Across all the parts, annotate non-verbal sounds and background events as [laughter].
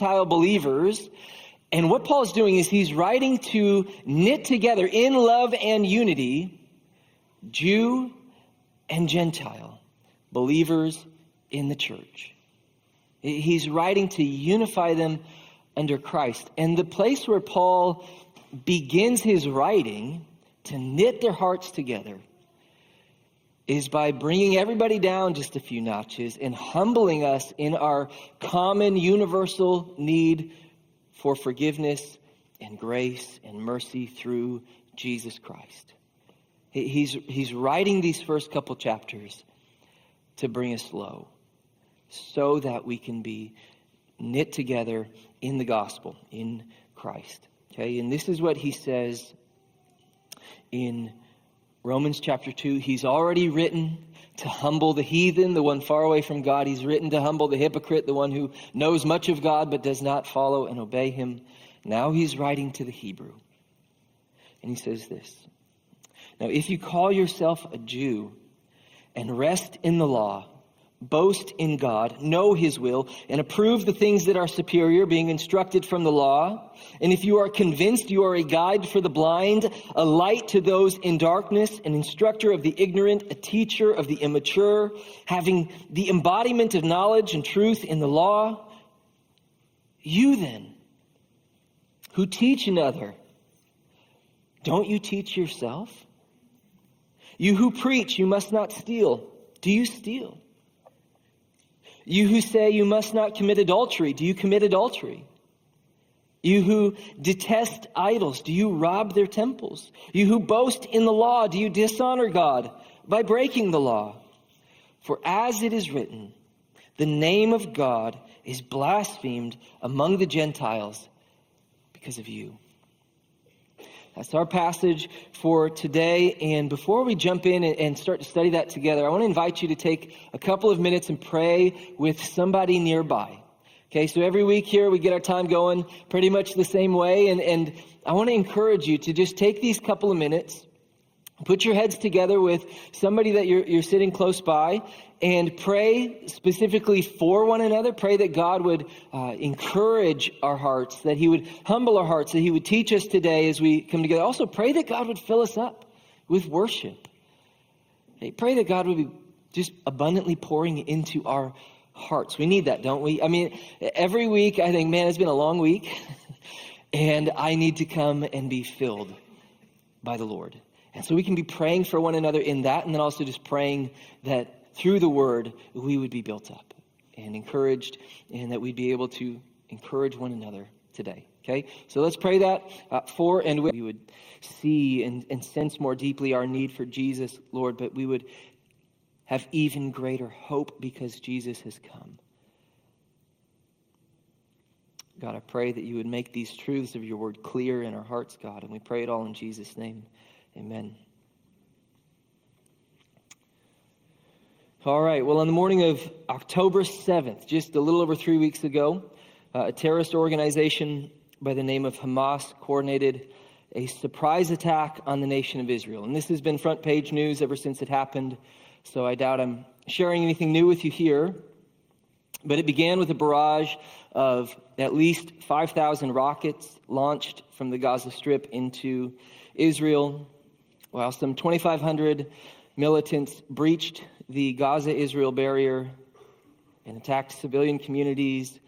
Gentile believers. And what Paul is doing is he's writing to knit together in love and unity Jew and Gentile, believers in the church. He's writing to unify them under Christ. And the place where Paul begins his writing to knit their hearts together is by bringing everybody down just a few notches and humbling us in our common universal need for forgiveness and grace and mercy through Jesus Christ. He's, he's writing these first couple chapters to bring us low so that we can be knit together in the gospel, in Christ. Okay, and this is what he says in Romans chapter 2, he's already written to humble the heathen, the one far away from God. He's written to humble the hypocrite, the one who knows much of God but does not follow and obey him. Now he's writing to the Hebrew. And he says this Now, if you call yourself a Jew and rest in the law, boast in God, know his will, and approve the things that are superior, being instructed from the law. And if you are convinced you are a guide for the blind, a light to those in darkness, an instructor of the ignorant, a teacher of the immature, having the embodiment of knowledge and truth in the law, you then, who teach another, don't you teach yourself? You who preach, you must not steal. Do you steal? You who say you must not commit adultery, do you commit adultery? You who detest idols, do you rob their temples? You who boast in the law, do you dishonor God by breaking the law? For as it is written, the name of God is blasphemed among the Gentiles because of you. That's our passage for today. And before we jump in and start to study that together, I want to invite you to take a couple of minutes and pray with somebody nearby. Okay, so every week here we get our time going pretty much the same way. And, and I want to encourage you to just take these couple of minutes Put your heads together with somebody that you're, you're sitting close by and pray specifically for one another. Pray that God would uh, encourage our hearts, that He would humble our hearts, that He would teach us today as we come together. Also, pray that God would fill us up with worship. Hey, pray that God would be just abundantly pouring into our hearts. We need that, don't we? I mean, every week I think, man, it's been a long week, [laughs] and I need to come and be filled by the Lord. And so we can be praying for one another in that, and then also just praying that through the word we would be built up and encouraged, and that we'd be able to encourage one another today. Okay? So let's pray that uh, for and we would see and, and sense more deeply our need for Jesus, Lord, but we would have even greater hope because Jesus has come. God, I pray that you would make these truths of your word clear in our hearts, God, and we pray it all in Jesus' name. Amen. All right. Well, on the morning of October 7th, just a little over three weeks ago, uh, a terrorist organization by the name of Hamas coordinated a surprise attack on the nation of Israel. And this has been front page news ever since it happened, so I doubt I'm sharing anything new with you here. But it began with a barrage of at least 5,000 rockets launched from the Gaza Strip into Israel while some 2,500 militants breached the Gaza Israel barrier and attacked civilian communities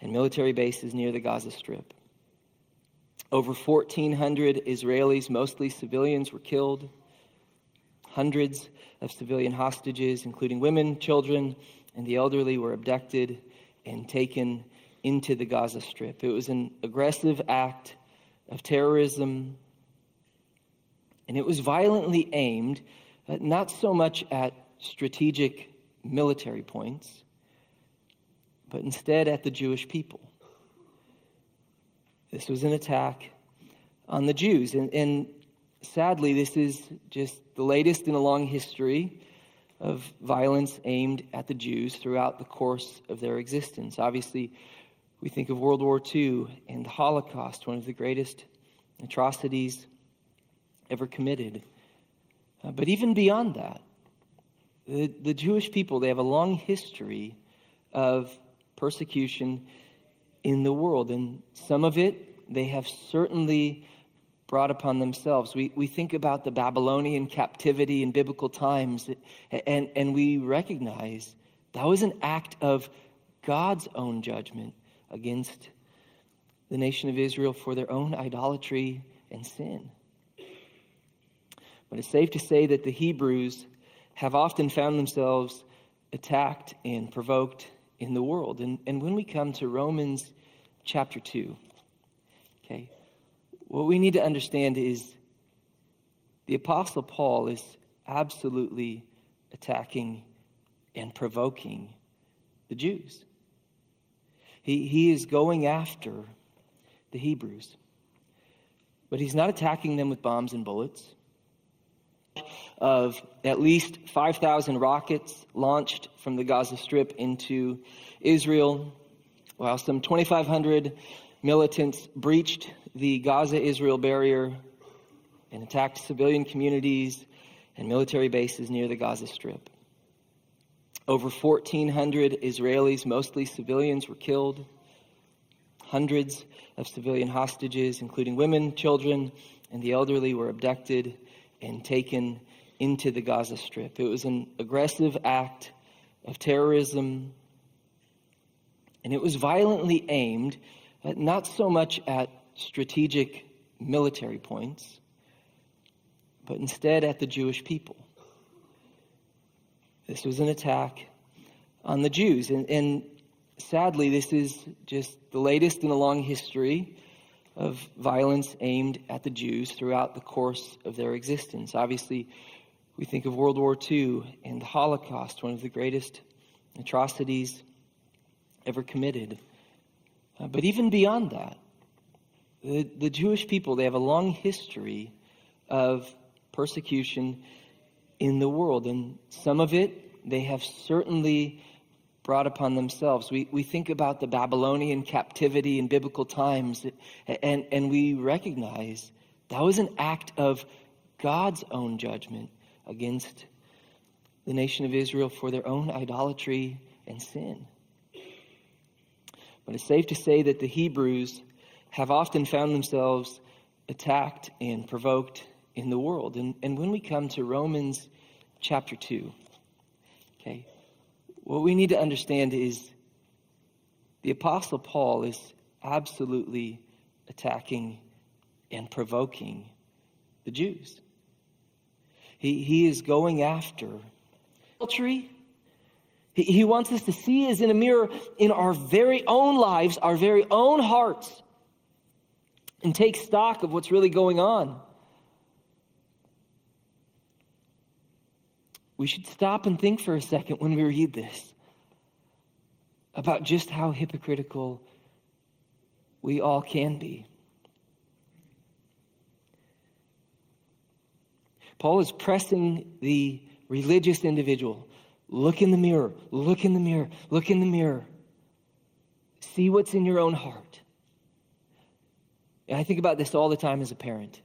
and military bases near the Gaza Strip. Over 1,400 Israelis, mostly civilians, were killed. Hundreds of civilian hostages, including women, children, and the elderly, were abducted and taken into the Gaza Strip. It was an aggressive act of terrorism and it was violently aimed uh, not so much at strategic military points, but instead at the Jewish people. This was an attack on the Jews. And, and sadly, this is just the latest in a long history of violence aimed at the Jews throughout the course of their existence. Obviously, we think of World War II and the Holocaust, one of the greatest atrocities ever committed. Uh, but even beyond that, the, the Jewish people, they have a long history of persecution in the world. And some of it they have certainly brought upon themselves. We, we think about the Babylonian captivity in biblical times, and, and we recognize that was an act of God's own judgment against the nation of Israel for their own idolatry and sin. But it's safe to say that the Hebrews have often found themselves attacked and provoked in the world. And, and when we come to Romans chapter 2, okay, what we need to understand is the Apostle Paul is absolutely attacking and provoking the Jews. He, he is going after the Hebrews, but he's not attacking them with bombs and bullets. Of at least 5,000 rockets launched from the Gaza Strip into Israel, while some 2,500 militants breached the Gaza Israel barrier and attacked civilian communities and military bases near the Gaza Strip. Over 1,400 Israelis, mostly civilians, were killed. Hundreds of civilian hostages, including women, children, and the elderly, were abducted and taken into the Gaza Strip. It was an aggressive act of terrorism, and it was violently aimed not so much at strategic military points, but instead at the Jewish people. This was an attack on the Jews. And, and, sadly, this is just the latest in a long history of violence aimed at the Jews throughout the course of their existence. Obviously, we think of World War II and the Holocaust, one of the greatest atrocities ever committed. Uh, but even beyond that, the, the Jewish people, they have a long history of persecution in the world. And some of it they have certainly brought upon themselves. We, we think about the Babylonian captivity in biblical times, and, and we recognize that was an act of God's own judgment against the nation of Israel for their own idolatry and sin. But it's safe to say that the Hebrews have often found themselves attacked and provoked in the world. And, and when we come to Romans chapter 2, okay, what we need to understand is the Apostle Paul is absolutely attacking and provoking the Jews. He, he is going after adultery he, he wants us to see as in a mirror in our very own lives, our very own hearts, and take stock of what's really going on. We should stop and think for a second when we read this about just how hypocritical we all can be. Paul is pressing the religious individual Look in the mirror, look in the mirror, look in the mirror. See what's in your own heart. And I think about this all the time as a parent.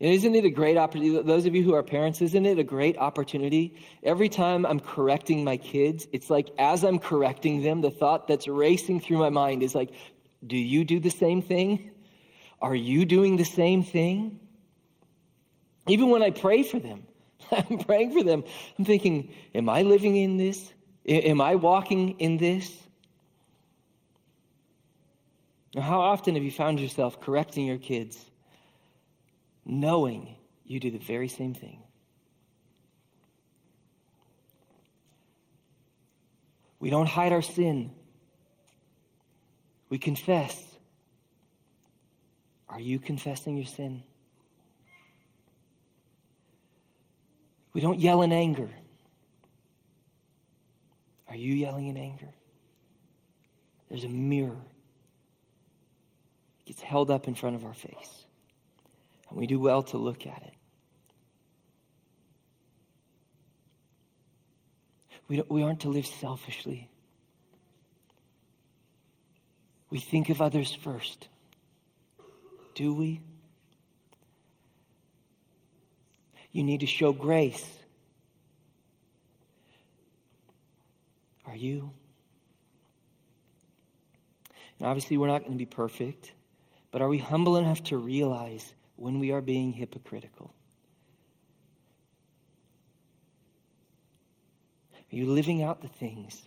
And isn't it a great opportunity? Those of you who are parents, isn't it a great opportunity? Every time I'm correcting my kids, it's like as I'm correcting them, the thought that's racing through my mind is like, do you do the same thing? Are you doing the same thing? Even when I pray for them, [laughs] I'm praying for them. I'm thinking, am I living in this? Am I walking in this? Now, how often have you found yourself correcting your kids knowing you do the very same thing? We don't hide our sin. We confess. Are you confessing your sin? We don't yell in anger. Are you yelling in anger? There's a mirror. It gets held up in front of our face. And we do well to look at it. We, we aren't to live selfishly. We think of others first. Do we? You need to show grace. Are you? And Obviously, we're not going to be perfect, but are we humble enough to realize when we are being hypocritical? Are you living out the things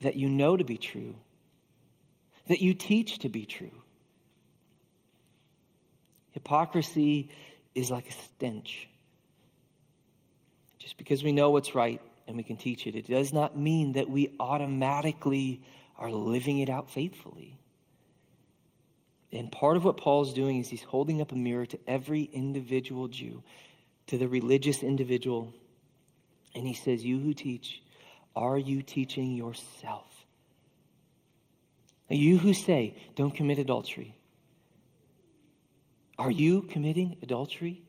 that you know to be true, that you teach to be true? Hypocrisy is like a stench. Just because we know what's right and we can teach it, it does not mean that we automatically are living it out faithfully. And part of what Paul's doing is he's holding up a mirror to every individual Jew, to the religious individual and he says, You who teach, are you teaching yourself? You who say, Don't commit adultery, are you committing adultery?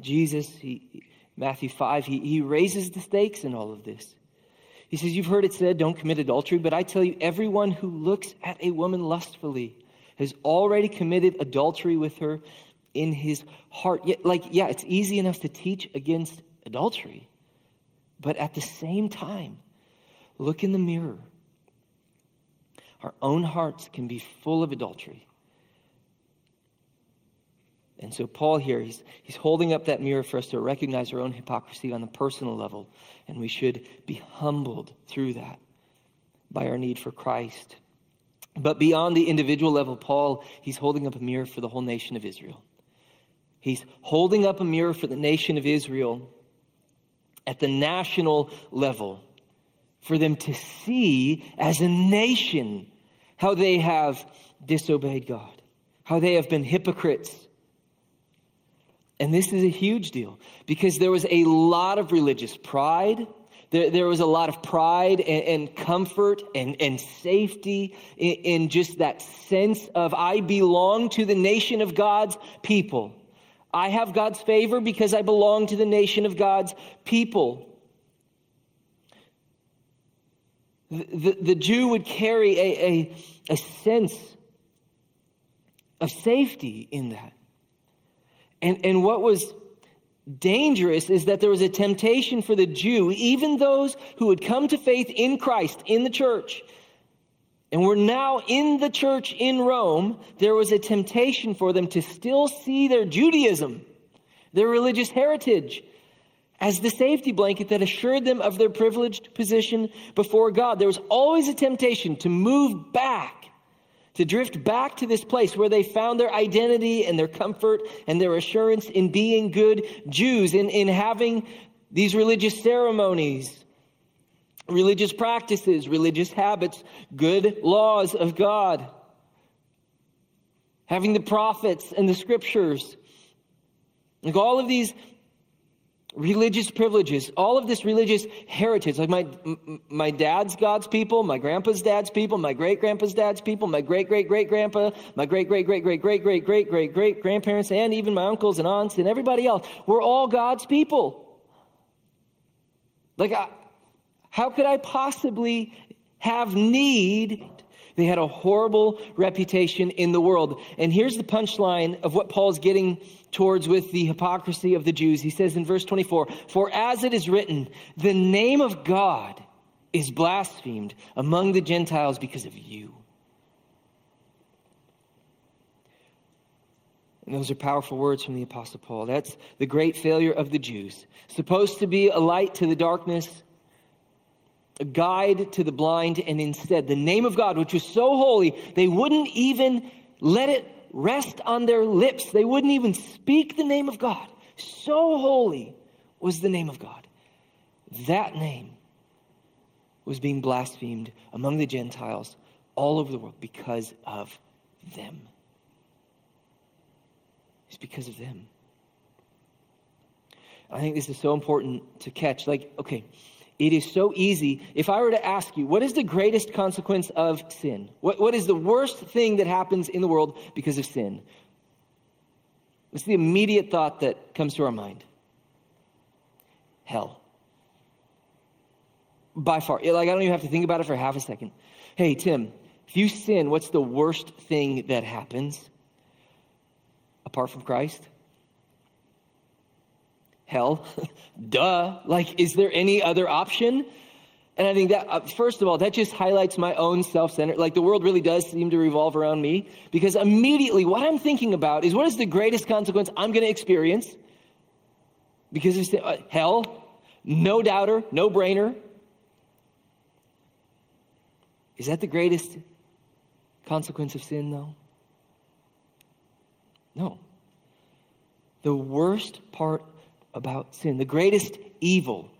Jesus, he, Matthew 5, he, he raises the stakes in all of this. He says, You've heard it said, don't commit adultery, but I tell you, everyone who looks at a woman lustfully has already committed adultery with her in his heart. Yet, Like, yeah, it's easy enough to teach against adultery, but at the same time, look in the mirror. Our own hearts can be full of adultery. And so, Paul here, he's, he's holding up that mirror for us to recognize our own hypocrisy on the personal level, and we should be humbled through that by our need for Christ. But beyond the individual level, Paul, he's holding up a mirror for the whole nation of Israel. He's holding up a mirror for the nation of Israel at the national level for them to see as a nation how they have disobeyed God, how they have been hypocrites. And this is a huge deal because there was a lot of religious pride. There, there was a lot of pride and, and comfort and, and safety in, in just that sense of, I belong to the nation of God's people. I have God's favor because I belong to the nation of God's people. The, the, Jew would carry a, a, a sense of safety in that. And, and what was dangerous is that there was a temptation for the Jew, even those who had come to faith in Christ in the church, and were now in the church in Rome, there was a temptation for them to still see their Judaism, their religious heritage, as the safety blanket that assured them of their privileged position before God. There was always a temptation to move back, to drift back to this place where they found their identity and their comfort and their assurance in being good Jews, in, in having these religious ceremonies religious practices, religious habits, good laws of God. Having the prophets and the scriptures. Like all of these religious privileges, all of this religious heritage. Like my my dad's God's people, my grandpa's dad's people, my great grandpa's dad's people, my great great great grandpa, my great great great great great great great great great grandparents, and even my uncles and aunts and everybody else. We're all God's people. Like I, how could I possibly have need? They had a horrible reputation in the world. And here's the punchline of what Paul's getting towards with the hypocrisy of the Jews. He says in verse 24, For as it is written, the name of God is blasphemed among the Gentiles because of you. And those are powerful words from the Apostle Paul. That's the great failure of the Jews. Supposed to be a light to the darkness, a guide to the blind, and instead, the name of God, which was so holy, they wouldn't even let it rest on their lips. They wouldn't even speak the name of God. So holy was the name of God. That name was being blasphemed among the Gentiles all over the world because of them. It's because of them. I think this is so important to catch. Like, okay, it is so easy. If I were to ask you, what is the greatest consequence of sin? What, what is the worst thing that happens in the world because of sin? What's the immediate thought that comes to our mind? Hell. By far. Like, I don't even have to think about it for half a second. Hey, Tim, if you sin, what's the worst thing that happens apart from Christ? Hell. [laughs] Duh. Like, is there any other option? And I think that, uh, first of all, that just highlights my own self centered. Like the world really does seem to revolve around me because immediately what I'm thinking about is what is the greatest consequence I'm going to experience because of uh, hell, no doubter, no brainer. Is that the greatest consequence of sin, though? No. The worst part about sin, the greatest evil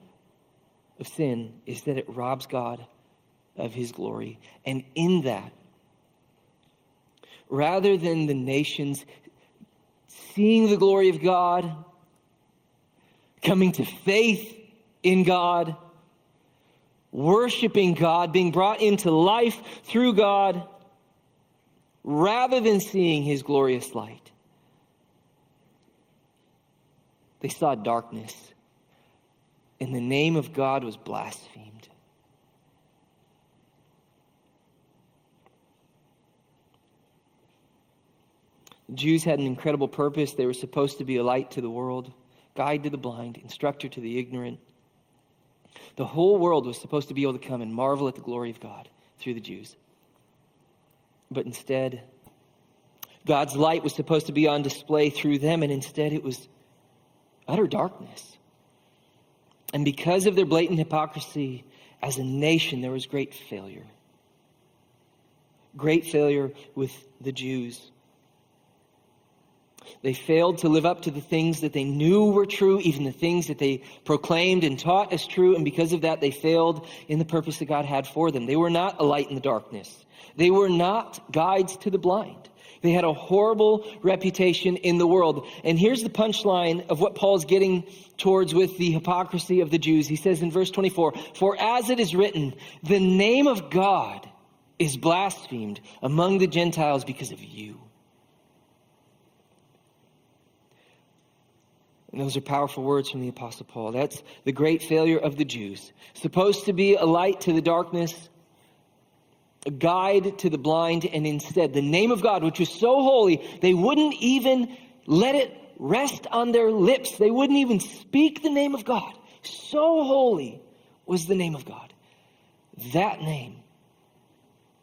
of sin, is that it robs God of his glory. And in that, rather than the nations seeing the glory of God, coming to faith in God, worshiping God, being brought into life through God, rather than seeing his glorious light. They saw darkness, and the name of God was blasphemed. The Jews had an incredible purpose. They were supposed to be a light to the world, guide to the blind, instructor to the ignorant. The whole world was supposed to be able to come and marvel at the glory of God through the Jews. But instead, God's light was supposed to be on display through them, and instead it was utter darkness. And because of their blatant hypocrisy, as a nation, there was great failure. Great failure with the Jews. They failed to live up to the things that they knew were true, even the things that they proclaimed and taught as true, and because of that, they failed in the purpose that God had for them. They were not a light in the darkness. They were not guides to the blind. They had a horrible reputation in the world. And here's the punchline of what Paul's getting towards with the hypocrisy of the Jews. He says in verse 24, For as it is written, the name of God is blasphemed among the Gentiles because of you. And those are powerful words from the Apostle Paul. That's the great failure of the Jews. Supposed to be a light to the darkness, a guide to the blind, and instead, the name of God, which was so holy, they wouldn't even let it rest on their lips. They wouldn't even speak the name of God. So holy was the name of God. That name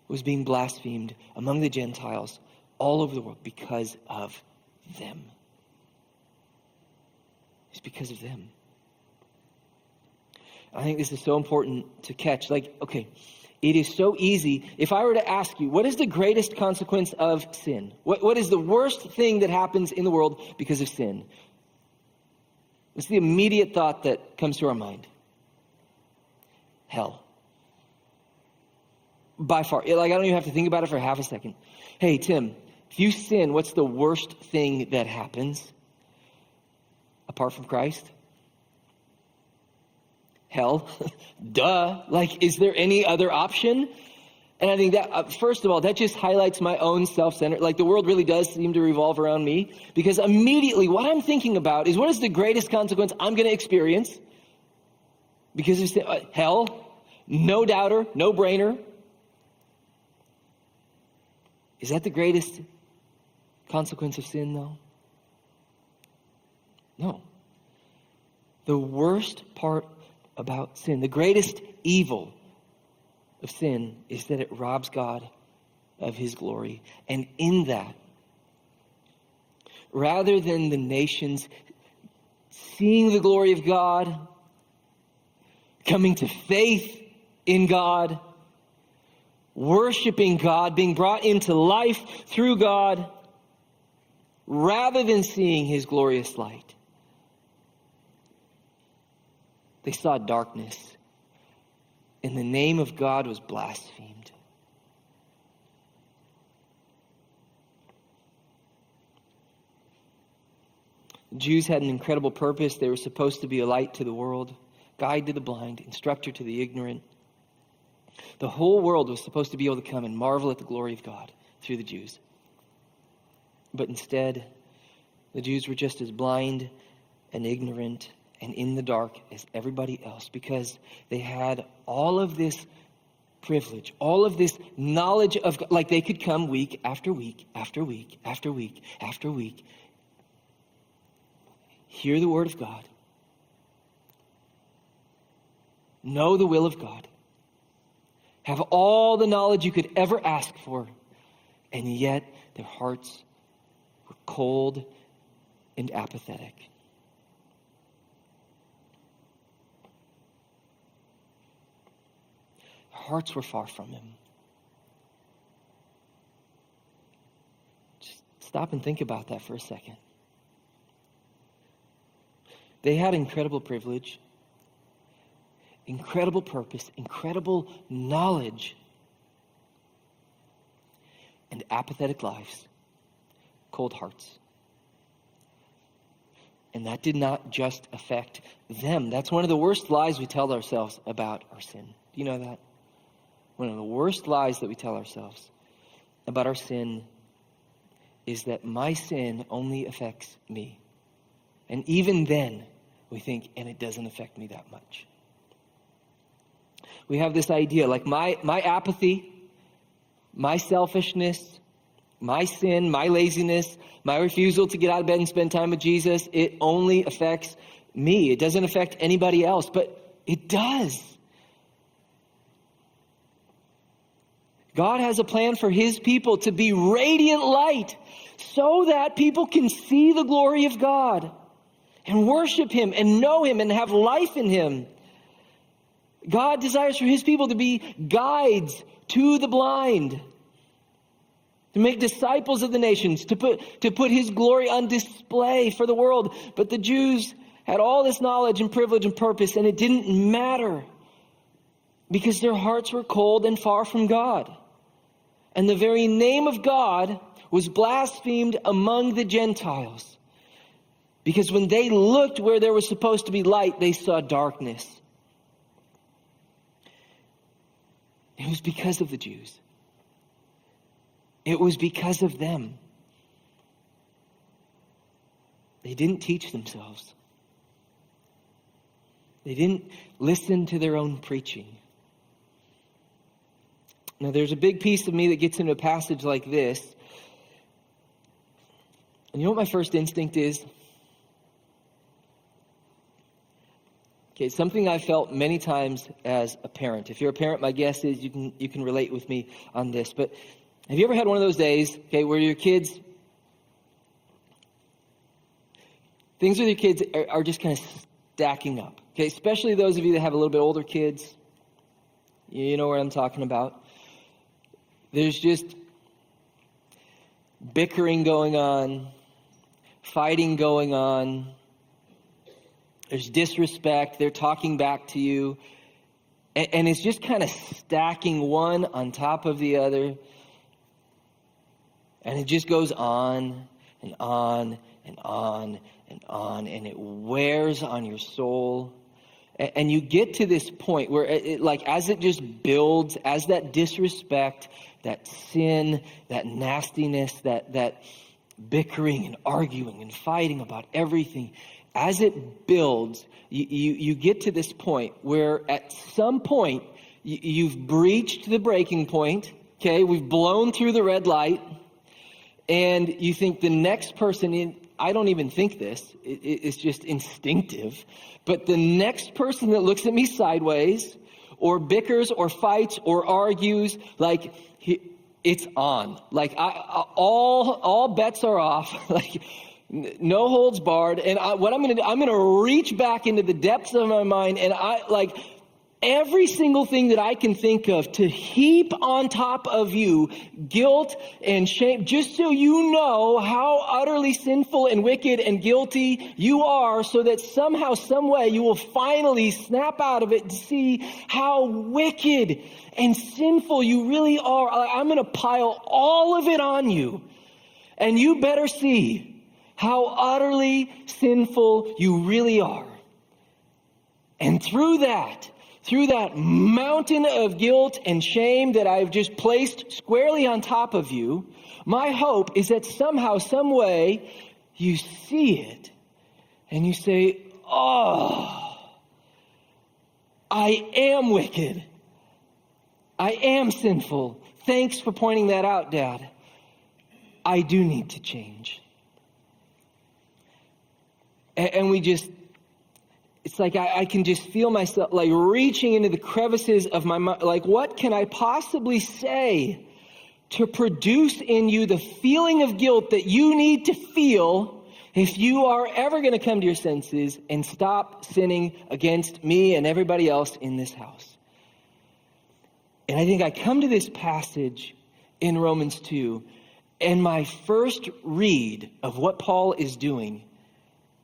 was being blasphemed among the Gentiles all over the world because of them. It's because of them. I think this is so important to catch. Like, okay, it is so easy. If I were to ask you, what is the greatest consequence of sin? What, what is the worst thing that happens in the world because of sin? What's the immediate thought that comes to our mind? Hell. By far. Like, I don't even have to think about it for half a second. Hey, Tim, if you sin, what's the worst thing that happens apart from Christ? Hell. [laughs] Duh. Like, is there any other option? And I think that, uh, first of all, that just highlights my own self centered. Like, the world really does seem to revolve around me because immediately what I'm thinking about is what is the greatest consequence I'm going to experience? Because of uh, hell, no doubter, no brainer. Is that the greatest consequence of sin, though? No. The worst part about sin. The greatest evil of sin is that it robs God of his glory. And in that, rather than the nations seeing the glory of God, coming to faith in God, worshiping God, being brought into life through God, rather than seeing his glorious light, they saw darkness, and the name of God was blasphemed. The Jews had an incredible purpose. They were supposed to be a light to the world, guide to the blind, instructor to the ignorant. The whole world was supposed to be able to come and marvel at the glory of God through the Jews. But instead, the Jews were just as blind and ignorant and in the dark as everybody else because they had all of this privilege, all of this knowledge of, like they could come week after week after week after week after week, hear the word of God, know the will of God, have all the knowledge you could ever ask for, and yet their hearts were cold and apathetic. Hearts were far from Him. Just stop and think about that for a second. They had incredible privilege incredible purpose, incredible knowledge, and apathetic lives, cold hearts. And that did not just affect them. That's one of the worst lies we tell ourselves about our sin. Do you know that? One of the worst lies that we tell ourselves about our sin is that my sin only affects me. And even then, we think, and it doesn't affect me that much we have this idea like my, my apathy, my selfishness, my sin, my laziness, my refusal to get out of bed and spend time with Jesus, it only affects me. It doesn't affect anybody else, but it does. God has a plan for his people to be radiant light so that people can see the glory of God and worship him and know him and have life in him. God desires for his people to be guides to the blind, to make disciples of the nations, to put, to put his glory on display for the world. But the Jews had all this knowledge and privilege and purpose, and it didn't matter because their hearts were cold and far from God. And the very name of God was blasphemed among the Gentiles. Because when they looked where there was supposed to be light, they saw darkness. It was because of the Jews. It was because of them. They didn't teach themselves. They didn't listen to their own preaching. Now, there's a big piece of me that gets into a passage like this. And you know what my first instinct is? Okay, something I felt many times as a parent. If you're a parent, my guess is you can you can relate with me on this. But have you ever had one of those days, okay, where your kids things with your kids are, are just kind of stacking up. Okay, especially those of you that have a little bit older kids. You know what I'm talking about. There's just bickering going on, fighting going on there's disrespect. They're talking back to you. And, and it's just kind of stacking one on top of the other. And it just goes on and on and on and on. And it wears on your soul. And, and you get to this point where, it, it, like, as it just builds, as that disrespect, that sin, that nastiness, that, that bickering and arguing and fighting about everything, as it builds, you, you, you, get to this point where at some point you, you've breached the breaking point. Okay, we've blown through the red light, and you think the next person in, I don't even think this, it, it's just instinctive, but the next person that looks at me sideways, or bickers, or fights, or argues, like, it's on. Like, I, all, all bets are off. [laughs] like, no holds barred. And I, what I'm to do, I'm to reach back into the depths of my mind and I like every single thing that I can think of to heap on top of you guilt and shame, just so you know how utterly sinful and wicked and guilty you are, so that somehow, some way, you will finally snap out of it to see how wicked and sinful you really are. I'm going to pile all of it on you. And you better see how utterly sinful you really are. And through that, through that mountain of guilt and shame that I've just placed squarely on top of you, my hope is that somehow, some way, you see it and you say, Oh, I am wicked. I am sinful. Thanks for pointing that out, Dad. I do need to change. And, we just, it's like I, I, can just feel myself like reaching into the crevices of my mind. Like, what can I possibly say to produce in you the feeling of guilt that you need to feel if you are ever going to come to your senses and stop sinning against me and everybody else in this house? And I think I come to this passage in Romans 2, and my first read of what Paul is doing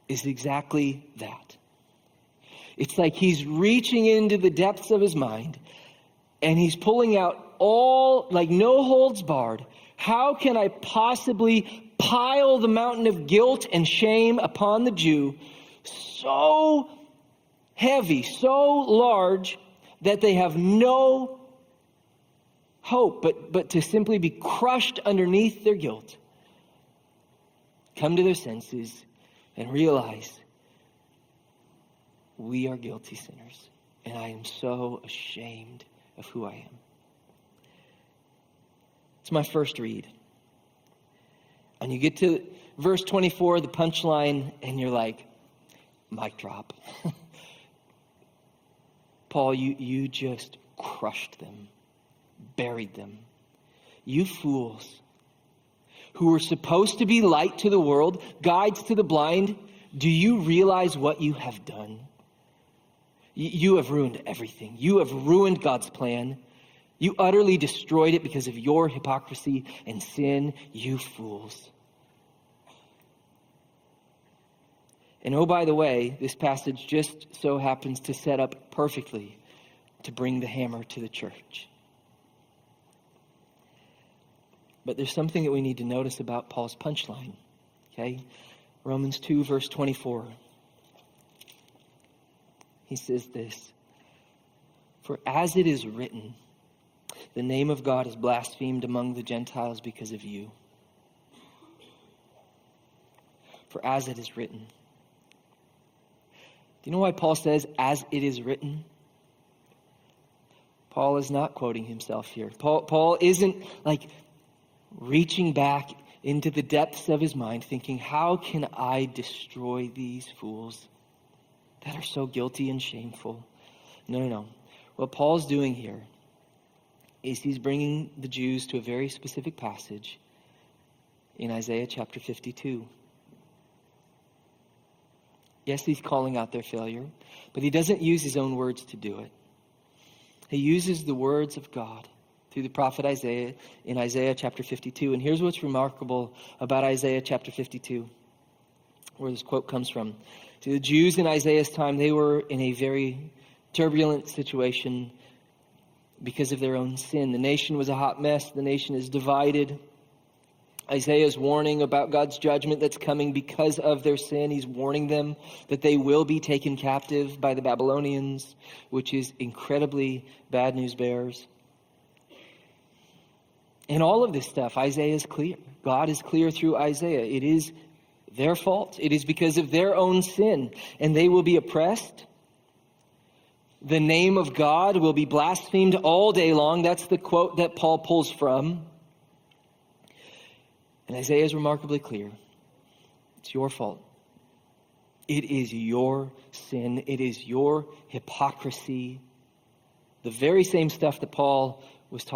is exactly that. It's like he's reaching into the depths of his mind and he's pulling out all, like no holds barred. How can I possibly pile the mountain of guilt and shame upon the Jew so heavy, so large that they have no hope but, but to simply be crushed underneath their guilt? Come to their senses and realize we are guilty sinners, and I am so ashamed of who I am. It's my first read. And you get to verse 24, the punchline, and you're like, mic drop. [laughs] Paul, you, you just crushed them, buried them. You fools who were supposed to be light to the world, guides to the blind, do you realize what you have done? You have ruined everything. You have ruined God's plan. You utterly destroyed it because of your hypocrisy and sin, you fools. And oh, by the way, this passage just so happens to set up perfectly to bring the hammer to the church. But there's something that we need to notice about Paul's punchline. Okay? Romans 2, verse 24 he says this For as it is written, the name of God is blasphemed among the Gentiles because of you. For as it is written. Do you know why Paul says, as it is written? Paul is not quoting himself here. Paul, Paul isn't like reaching back into the depths of his mind, thinking, how can I destroy these fools? That are so guilty and shameful. No, no, no. What Paul's doing here is he's bringing the Jews to a very specific passage in Isaiah chapter 52. Yes, he's calling out their failure, but he doesn't use his own words to do it. He uses the words of God through the prophet Isaiah in Isaiah chapter 52. And here's what's remarkable about Isaiah chapter 52, where this quote comes from. To the Jews in Isaiah's time, they were in a very turbulent situation because of their own sin. The nation was a hot mess, the nation is divided. Isaiah's warning about God's judgment that's coming because of their sin. He's warning them that they will be taken captive by the Babylonians, which is incredibly bad news bears. And all of this stuff, Isaiah is clear. God is clear through Isaiah. It is their fault. It is because of their own sin, and they will be oppressed. The name of God will be blasphemed all day long. That's the quote that Paul pulls from. And Isaiah is remarkably clear. It's your fault. It is your sin. It is your hypocrisy. The very same stuff that Paul was talking